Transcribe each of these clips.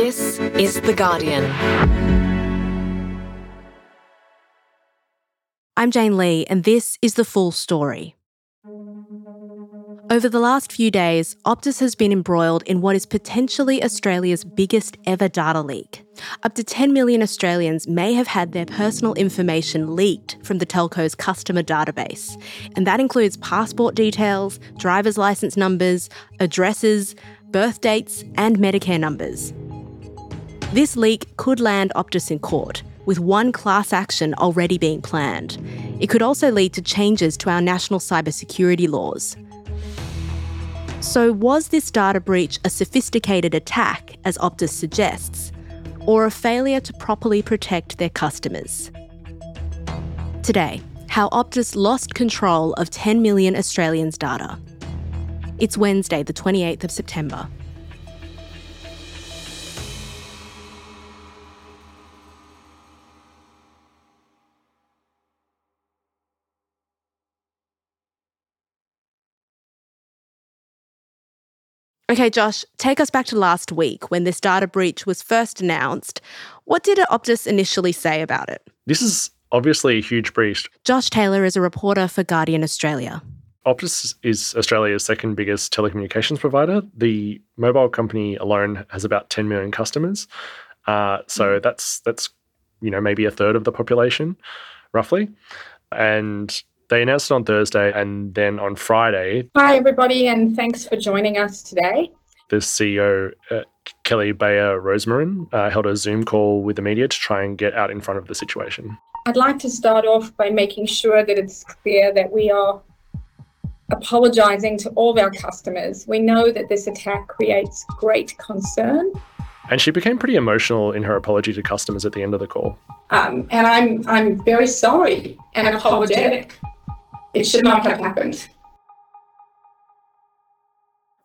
This is The Guardian. I'm Jane Lee, and this is the full story. Over the last few days, Optus has been embroiled in what is potentially Australia's biggest ever data leak. Up to 10 million Australians may have had their personal information leaked from the telco's customer database, and that includes passport details, driver's license numbers, addresses, birth dates, and Medicare numbers. This leak could land Optus in court, with one class action already being planned. It could also lead to changes to our national cybersecurity laws. So, was this data breach a sophisticated attack, as Optus suggests, or a failure to properly protect their customers? Today, how Optus lost control of 10 million Australians' data. It's Wednesday, the 28th of September. Okay, Josh, take us back to last week when this data breach was first announced. What did Optus initially say about it? This is obviously a huge breach. Josh Taylor is a reporter for Guardian Australia. Optus is Australia's second biggest telecommunications provider. The mobile company alone has about 10 million customers. Uh, so mm. that's that's you know maybe a third of the population, roughly. And they announced it on Thursday, and then on Friday. Hi, everybody, and thanks for joining us today. The CEO, uh, Kelly Bayer Rosmarin, uh, held a Zoom call with the media to try and get out in front of the situation. I'd like to start off by making sure that it's clear that we are apologising to all of our customers. We know that this attack creates great concern. And she became pretty emotional in her apology to customers at the end of the call. Um, and I'm I'm very sorry and apologetic. It should not have happened.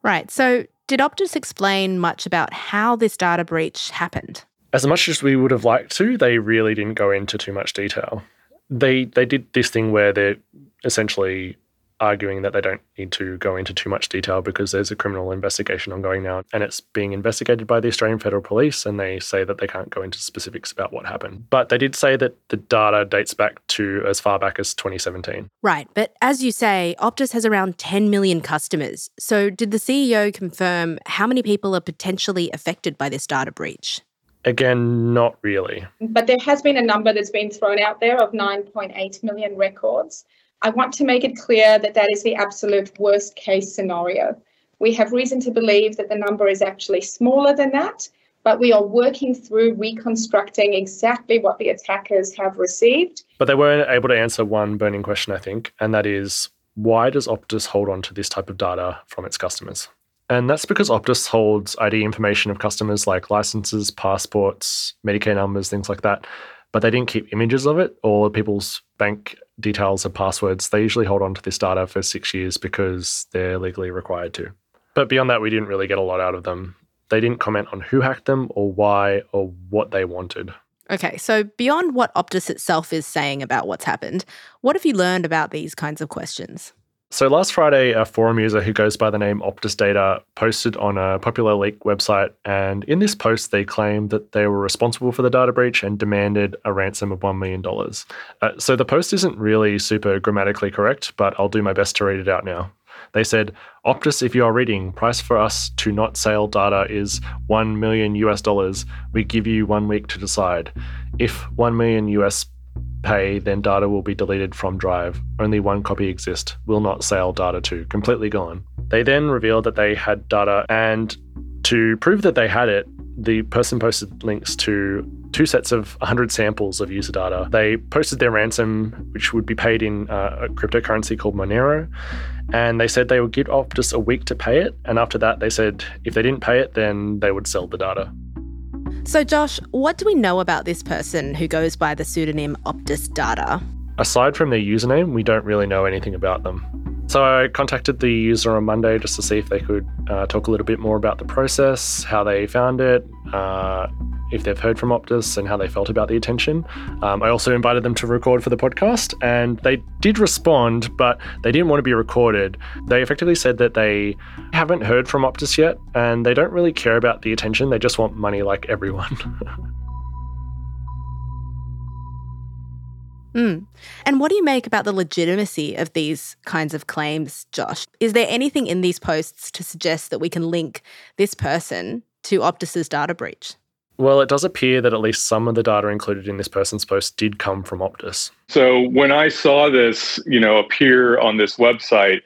Right. So, did Optus explain much about how this data breach happened? As much as we would have liked to, they really didn't go into too much detail. They they did this thing where they're essentially arguing that they don't need to go into too much detail because there's a criminal investigation ongoing now and it's being investigated by the Australian Federal Police and they say that they can't go into specifics about what happened. But they did say that the data dates back to as far back as 2017. Right, but as you say, Optus has around 10 million customers. So did the CEO confirm how many people are potentially affected by this data breach? Again, not really. But there has been a number that's been thrown out there of 9.8 million records. I want to make it clear that that is the absolute worst case scenario. We have reason to believe that the number is actually smaller than that, but we are working through reconstructing exactly what the attackers have received. But they weren't able to answer one burning question, I think, and that is why does Optus hold on to this type of data from its customers? And that's because Optus holds ID information of customers like licenses, passports, Medicare numbers, things like that but they didn't keep images of it or people's bank details or passwords. They usually hold on to this data for six years because they're legally required to. But beyond that, we didn't really get a lot out of them. They didn't comment on who hacked them or why or what they wanted. Okay, so beyond what Optus itself is saying about what's happened, what have you learned about these kinds of questions? So last Friday, a forum user who goes by the name Optus Data posted on a popular leak website, and in this post, they claimed that they were responsible for the data breach and demanded a ransom of $1 million. Uh, so the post isn't really super grammatically correct, but I'll do my best to read it out now. They said, Optus, if you are reading, price for us to not sell data is 1 million US dollars. We give you one week to decide. If 1 million US pay, then data will be deleted from Drive. Only one copy exists. Will not sell data to. Completely gone. They then revealed that they had data, and to prove that they had it, the person posted links to two sets of 100 samples of user data. They posted their ransom, which would be paid in uh, a cryptocurrency called Monero, and they said they would give Optus a week to pay it. And after that, they said if they didn't pay it, then they would sell the data. So, Josh, what do we know about this person who goes by the pseudonym Optus Data? Aside from their username, we don't really know anything about them. So I contacted the user on Monday just to see if they could uh, talk a little bit more about the process, how they found it, uh, if they've heard from Optus and how they felt about the attention. Um, I also invited them to record for the podcast, and they did respond, but they didn't want to be recorded. They effectively said that they haven't heard from Optus yet, and they don't really care about the attention. They just want money like everyone. Mm. And what do you make about the legitimacy of these kinds of claims, Josh? Is there anything in these posts to suggest that we can link this person to Optus's data breach? Well, it does appear that at least some of the data included in this person's post did come from Optus. So when I saw this, you know, appear on this website,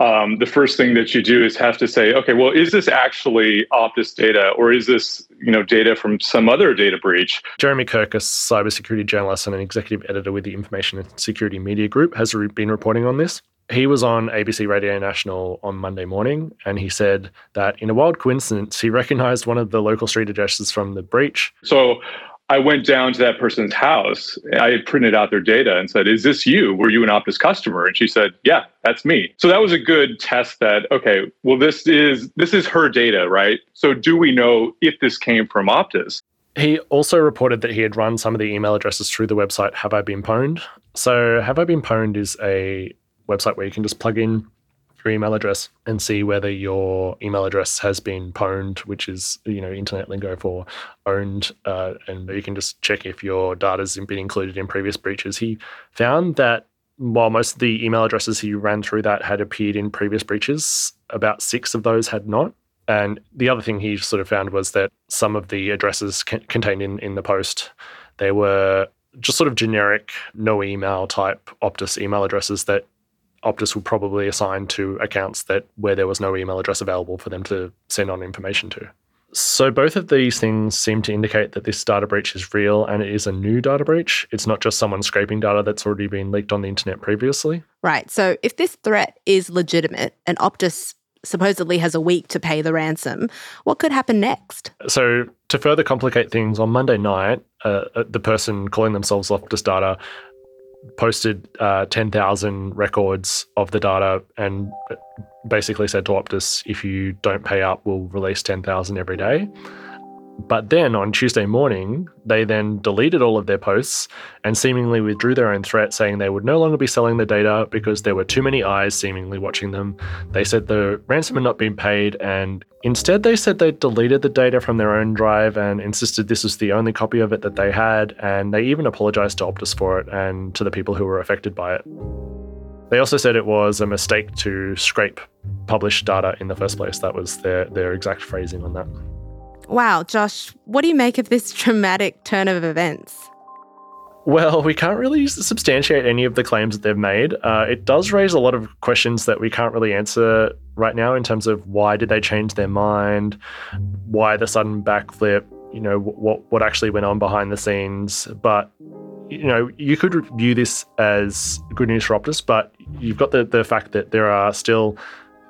um, the first thing that you do is have to say, okay, well, is this actually Optus data, or is this you know data from some other data breach? Jeremy Kirk, a cybersecurity journalist and an executive editor with the Information Security Media Group, has re- been reporting on this. He was on ABC Radio National on Monday morning, and he said that in a wild coincidence, he recognized one of the local street addresses from the breach. So I went down to that person's house. I had printed out their data and said, Is this you? Were you an Optus customer? And she said, Yeah, that's me. So that was a good test that, okay, well, this is this is her data, right? So do we know if this came from Optus? He also reported that he had run some of the email addresses through the website Have I Been Pwned? So Have I Been Pwned is a website where you can just plug in your email address and see whether your email address has been pwned, which is you know internet lingo for owned, uh, and you can just check if your data has been included in previous breaches. He found that while most of the email addresses he ran through that had appeared in previous breaches, about six of those had not. And the other thing he sort of found was that some of the addresses contained in, in the post, they were just sort of generic, no email type Optus email addresses that Optus will probably assign to accounts that where there was no email address available for them to send on information to. So both of these things seem to indicate that this data breach is real and it is a new data breach. It's not just someone scraping data that's already been leaked on the internet previously. Right. So if this threat is legitimate and Optus supposedly has a week to pay the ransom, what could happen next? So to further complicate things, on Monday night, uh, uh the person calling themselves Optus Data posted uh, 10,000 records of the data and basically said to Optus, if you don't pay up, we'll release 10,000 every day. But then on Tuesday morning, they then deleted all of their posts and seemingly withdrew their own threat, saying they would no longer be selling the data because there were too many eyes seemingly watching them. They said the ransom had not been paid, and instead they said they deleted the data from their own drive and insisted this was the only copy of it that they had. And they even apologized to Optus for it and to the people who were affected by it. They also said it was a mistake to scrape published data in the first place. That was their, their exact phrasing on that. Wow, Josh, what do you make of this dramatic turn of events? Well, we can't really substantiate any of the claims that they've made. Uh, it does raise a lot of questions that we can't really answer right now in terms of why did they change their mind, why the sudden backflip, you know, what what actually went on behind the scenes. But you know, you could view this as good news for Optus, but you've got the the fact that there are still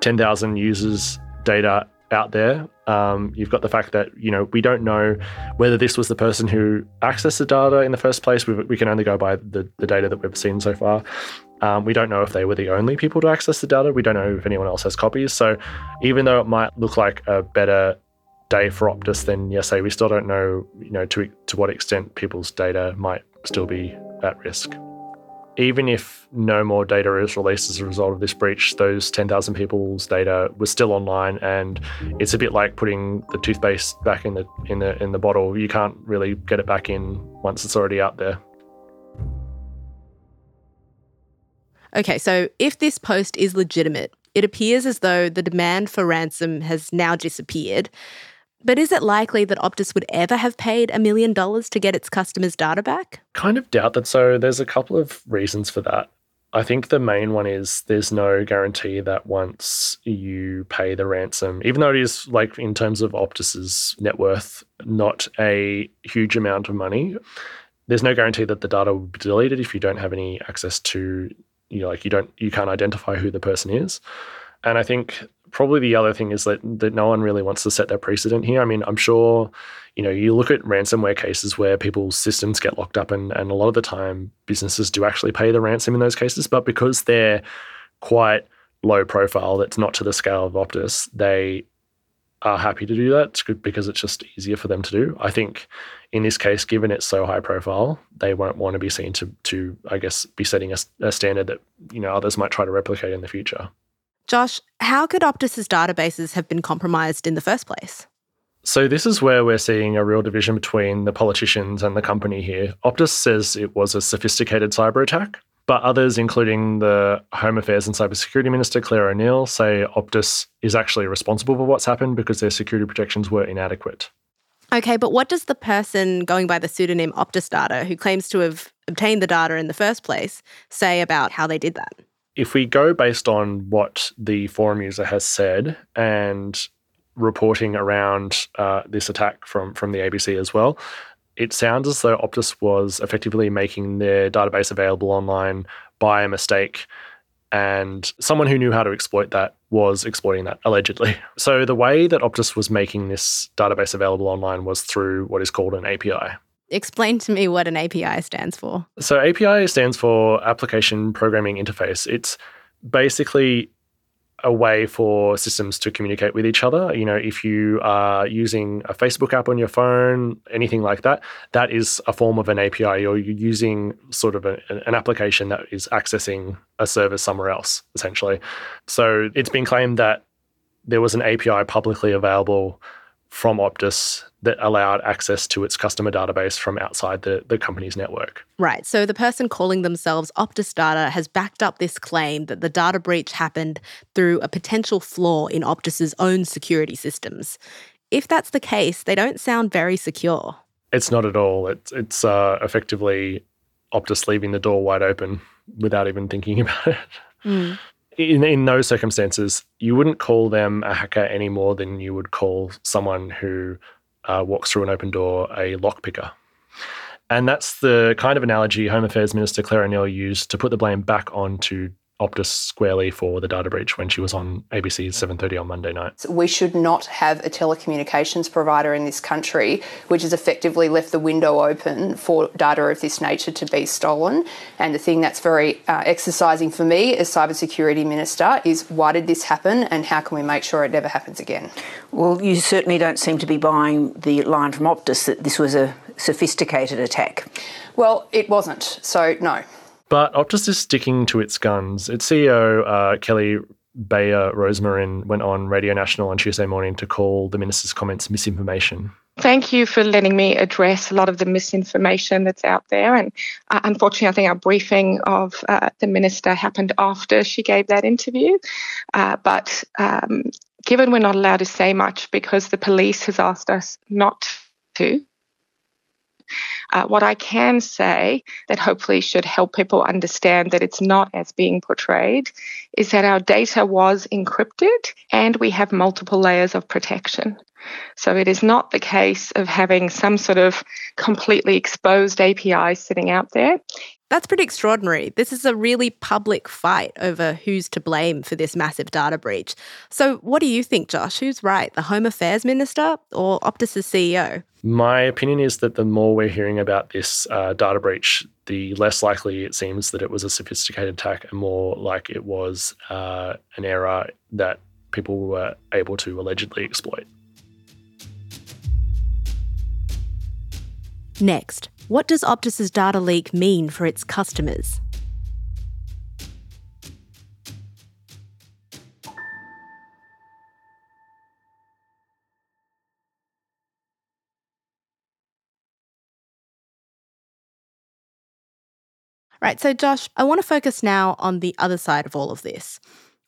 ten thousand users data out there. Um, you've got the fact that you know we don't know whether this was the person who accessed the data in the first place. We, we can only go by the, the data that we've seen so far. Um, we don't know if they were the only people to access the data. We don't know if anyone else has copies. So even though it might look like a better day for Optus than yesterday, we still don't know you know to to what extent people's data might still be at risk even if no more data is released as a result of this breach, those 10,000 people's data was still online, and it's a bit like putting the toothpaste back in the in the in the bottle. You can't really get it back in once it's already out there. Okay, so if this post is legitimate, it appears as though the demand for ransom has now disappeared. But is it likely that Optus would ever have paid a million dollars to get its customers' data back? Kind of doubt that. So there's a couple of reasons for that. I think the main one is there's no guarantee that once you pay the ransom, even though it is like in terms of Optus's net worth, not a huge amount of money, there's no guarantee that the data will be deleted if you don't have any access to, you know, like you don't, you can't identify who the person is. And I think probably the other thing is that that no one really wants to set their precedent here. I mean, I'm sure, you know, you look at ransomware cases where people's systems get locked up, and and a lot of the time businesses do actually pay the ransom in those cases, but because they're quite low profile, that's not to the scale of Optus, they are happy to do that. It's good because it's just easier for them to do. I think in this case, given it's so high profile, they won't want to be seen to, to I guess, be setting a, a standard that you know others might try to replicate in the future. Josh, how could Optus's databases have been compromised in the first place? So this is where we're seeing a real division between the politicians and the company here. Optus says it was a sophisticated cyber attack, but others, including the Home Affairs and Cybersecurity Minister Clare O'Neil, say Optus is actually responsible for what's happened because their security protections were inadequate. Okay, but what does the person going by the pseudonym Optus Data, who claims to have obtained the data in the first place, say about how they did that? If we go based on what the forum user has said and reporting around uh, this attack from from the ABC as well. It sounds as though Optus was effectively making their database available online by a mistake, and someone who knew how to exploit that was exploiting that allegedly. So the way that Optus was making this database available online was through what is called an API. Explain to me what an API stands for. So API stands for Application Programming Interface. It's basically a way for systems to communicate with each other. You know, if you are using a Facebook app on your phone, anything like that, that is a form of an API. Or you're using sort of a, an application that is accessing a service somewhere else, essentially. So it's been claimed that there was an API publicly available from Optus that allowed access to its customer database from outside the, the company's network. Right. So the person calling themselves Optus Data has backed up this claim that the data breach happened through a potential flaw in Optus's own security systems. If that's the case, they don't sound very secure. It's not at all. It's, it's uh, effectively Optus leaving the door wide open without even thinking about it. Mm in, in those circumstances, you wouldn't call them a hacker any more than you would call someone who uh, walks through an open door a lockpicker. And that's the kind of analogy Home Affairs Minister Clare O'Neil used to put the blame back onto Optus squarely for the data breach when she was on ABC 7:30 on Monday night. We should not have a telecommunications provider in this country which has effectively left the window open for data of this nature to be stolen. And the thing that's very uh, exercising for me as cybersecurity minister is why did this happen and how can we make sure it never happens again? Well, you certainly don't seem to be buying the line from Optus that this was a sophisticated attack. Well, it wasn't. So no. But Optus is sticking to its guns. Its CEO, uh, Kelly Bayer Rosmarin, went on Radio National on Tuesday morning to call the minister's comments misinformation. Thank you for letting me address a lot of the misinformation that's out there. And uh, unfortunately, I think our briefing of uh, the minister happened after she gave that interview. Uh, but um, given we're not allowed to say much because the police has asked us not to, uh, what I can say that hopefully should help people understand that it's not as being portrayed is that our data was encrypted and we have multiple layers of protection. So it is not the case of having some sort of completely exposed API sitting out there. That's pretty extraordinary. This is a really public fight over who's to blame for this massive data breach. So, what do you think, Josh? Who's right, the Home Affairs Minister or Optus's CEO? My opinion is that the more we're hearing about this uh, data breach, the less likely it seems that it was a sophisticated attack and more like it was uh, an error that people were able to allegedly exploit. Next, what does Optus's data leak mean for its customers? Right, so Josh, I want to focus now on the other side of all of this.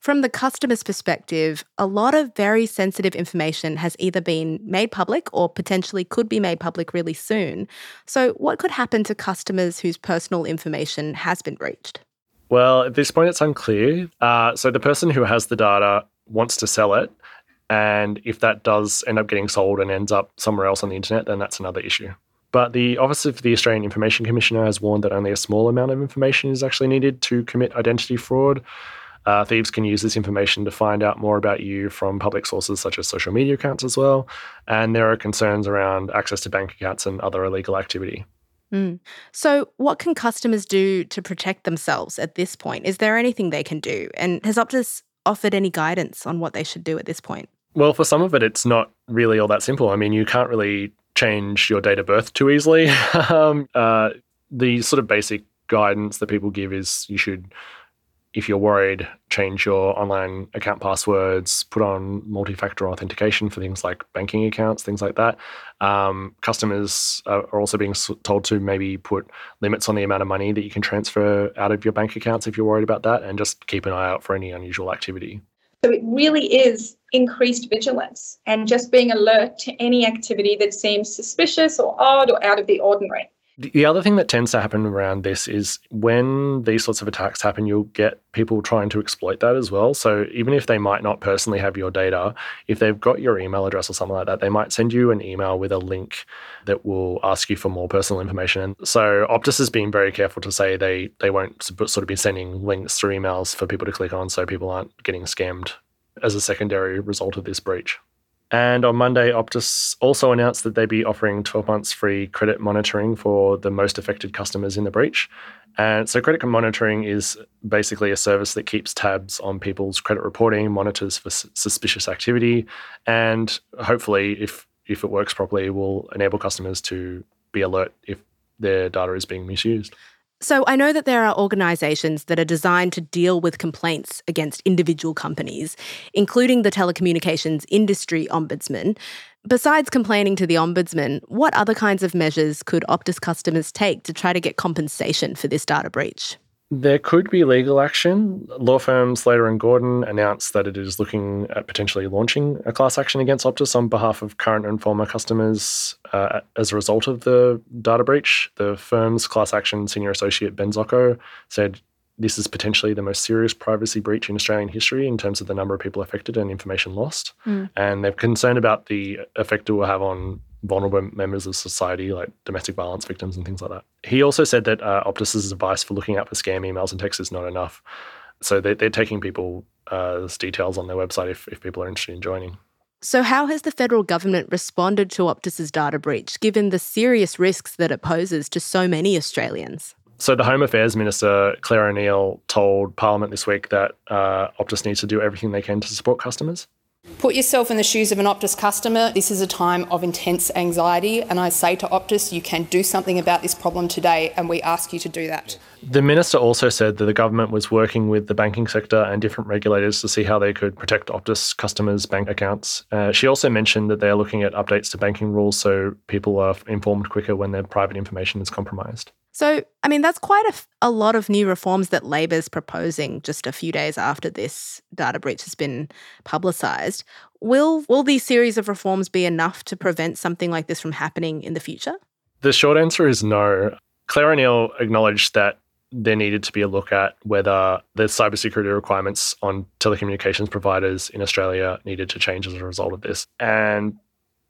From the customer's perspective, a lot of very sensitive information has either been made public or potentially could be made public really soon. So, what could happen to customers whose personal information has been breached? Well, at this point, it's unclear. Uh, so, the person who has the data wants to sell it. And if that does end up getting sold and ends up somewhere else on the internet, then that's another issue. But the Office of the Australian Information Commissioner has warned that only a small amount of information is actually needed to commit identity fraud. Uh, thieves can use this information to find out more about you from public sources such as social media accounts as well. And there are concerns around access to bank accounts and other illegal activity. Mm. So, what can customers do to protect themselves at this point? Is there anything they can do? And has Optus offered any guidance on what they should do at this point? Well, for some of it, it's not really all that simple. I mean, you can't really change your date of birth too easily. um, uh, the sort of basic guidance that people give is you should if you're worried, change your online account passwords, put on multi factor authentication for things like banking accounts, things like that. Um, customers are also being told to maybe put limits on the amount of money that you can transfer out of your bank accounts if you're worried about that, and just keep an eye out for any unusual activity. So it really is increased vigilance and just being alert to any activity that seems suspicious or odd or out of the ordinary. The other thing that tends to happen around this is when these sorts of attacks happen, you'll get people trying to exploit that as well. So even if they might not personally have your data, if they've got your email address or something like that, they might send you an email with a link that will ask you for more personal information. So Optus has been very careful to say they they won't sort of be sending links through emails for people to click on, so people aren't getting scammed as a secondary result of this breach. And on Monday, Optus also announced that they'd be offering 12 months free credit monitoring for the most affected customers in the breach. And so, credit monitoring is basically a service that keeps tabs on people's credit reporting, monitors for suspicious activity, and hopefully, if if it works properly, will enable customers to be alert if their data is being misused. So, I know that there are organisations that are designed to deal with complaints against individual companies, including the Telecommunications Industry Ombudsman. Besides complaining to the Ombudsman, what other kinds of measures could Optus customers take to try to get compensation for this data breach? There could be legal action. Law firm Slater and Gordon announced that it is looking at potentially launching a class action against Optus on behalf of current and former customers uh, as a result of the data breach. The firm's class action senior associate Ben Zocco said this is potentially the most serious privacy breach in Australian history in terms of the number of people affected and information lost. Mm. And they're concerned about the effect it will have on vulnerable members of society, like domestic violence victims and things like that. He also said that uh, Optus's advice for looking out for scam emails and texts is not enough. So they're, they're taking people's uh, details on their website if, if people are interested in joining. So, how has the federal government responded to Optus's data breach, given the serious risks that it poses to so many Australians? So, the Home Affairs Minister, Clare O'Neil, told Parliament this week that uh, Optus needs to do everything they can to support customers. Put yourself in the shoes of an Optus customer. This is a time of intense anxiety, and I say to Optus, you can do something about this problem today, and we ask you to do that. The minister also said that the government was working with the banking sector and different regulators to see how they could protect Optus customers' bank accounts. Uh, she also mentioned that they are looking at updates to banking rules so people are informed quicker when their private information is compromised. So, I mean, that's quite a, a lot of new reforms that Labor's proposing just a few days after this data breach has been publicised. Will will these series of reforms be enough to prevent something like this from happening in the future? The short answer is no. Clare O'Neil acknowledged that there needed to be a look at whether the cybersecurity requirements on telecommunications providers in Australia needed to change as a result of this. And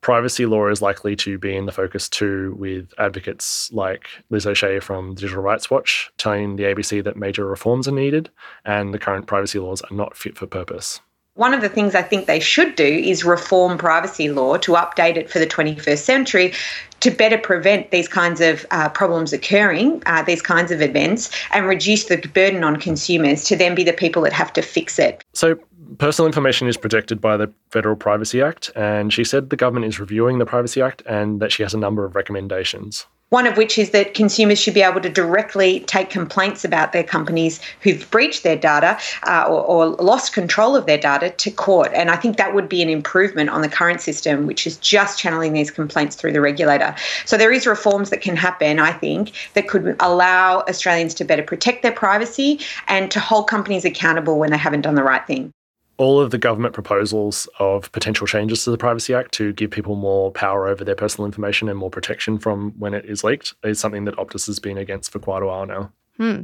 privacy law is likely to be in the focus too, with advocates like Liz O'Shea from Digital Rights Watch telling the ABC that major reforms are needed and the current privacy laws are not fit for purpose. One of the things I think they should do is reform privacy law to update it for the 21st century to better prevent these kinds of uh, problems occurring, uh, these kinds of events, and reduce the burden on consumers to then be the people that have to fix it. So, personal information is protected by the Federal Privacy Act, and she said the government is reviewing the Privacy Act and that she has a number of recommendations. One of which is that consumers should be able to directly take complaints about their companies who've breached their data uh, or, or, lost control of their data to court. And I think that would be an improvement on the current system, which is just channeling these complaints through the regulator. So there is reforms that can happen, I think, that could allow Australians to better protect their privacy and to hold companies accountable when they haven't done the right thing all of the government proposals of potential changes to the Privacy Act to give people more power over their personal information and more protection from when it is leaked is something that Optus has been against for quite a while now. Hmm.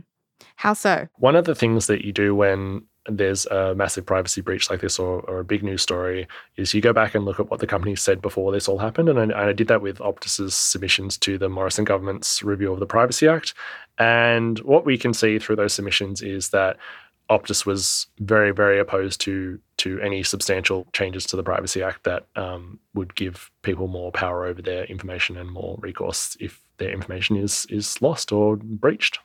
How so? One of the things that you do when there's a massive privacy breach like this or, or, a big news story is you go back and look at what the company said before this all happened. And I, I, did that with Optus's submissions to the Morrison government's review of the Privacy Act. And what we can see through those submissions is that Optus was very, very opposed to to any substantial changes to the Privacy Act that um, would give people more power over their information and more recourse if their information is is lost or breached.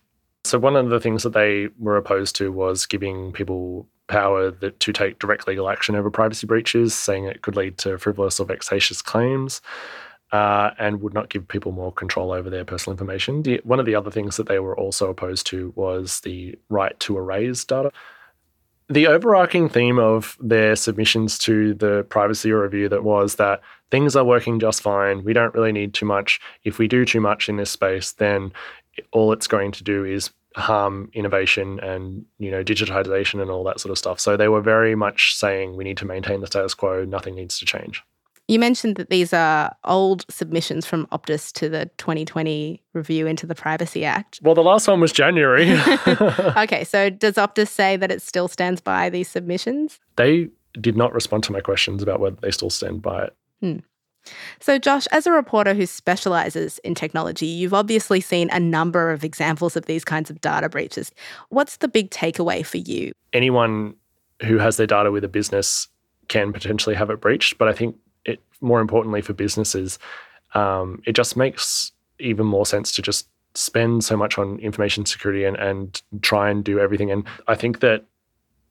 So one of the things that they were opposed to was giving people power that, to take direct legal action over privacy breaches, saying it could lead to frivolous or vexatious claims. Uh, and would not give people more control over their personal information. The, one of the other things that they were also opposed to was the right to erase data. The overarching theme of their submissions to the privacy review that was that things are working just fine. We don't really need too much. If we do too much in this space, then all it's going to do is harm innovation and you know digitization and all that sort of stuff. So they were very much saying we need to maintain the status quo. Nothing needs to change. You mentioned that these are old submissions from Optus to the 2020 review into the Privacy Act. Well, the last one was January. okay, so does Optus say that it still stands by these submissions? They did not respond to my questions about whether they still stand by it. Hmm. So, Josh, as a reporter who specializes in technology, you've obviously seen a number of examples of these kinds of data breaches. What's the big takeaway for you? Anyone who has their data with a business can potentially have it breached, but I think more importantly for businesses, um, it just makes even more sense to just spend so much on information security and, and try and do everything. And I think that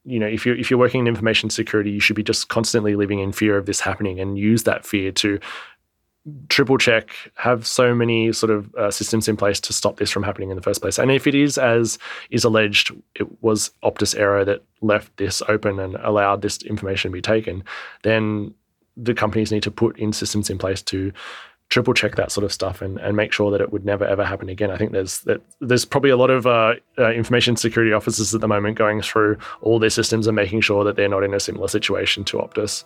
you know, if you're if you're working in information security, you should be just constantly living in fear of this happening and use that fear to triple check, have so many sort of uh, systems in place to stop this from happening in the first place. And if it is as is alleged, it was Optus error that left this open and allowed this information to be taken, then the companies need to put in systems in place to triple check that sort of stuff and, and make sure that it would never ever happen again. I think there's that there's probably a lot of uh, uh, information security officers at the moment going through all their systems and making sure that they're not in a similar situation to Optus.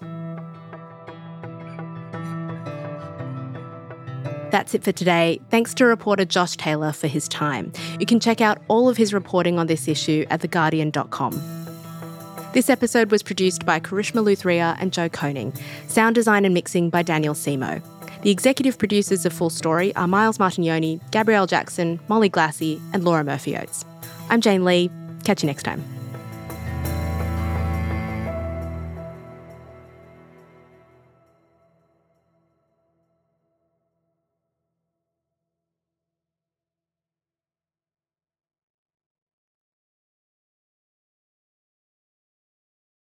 That's it for today. Thanks to reporter Josh Taylor for his time. You can check out all of his reporting on this issue at theguardian.com. This episode was produced by Karishma Luthria and Joe Koning. Sound design and mixing by Daniel Semo. The executive producers of Full Story are Miles Martignoni, Gabrielle Jackson, Molly Glassey, and Laura Murphy Oates. I'm Jane Lee. Catch you next time.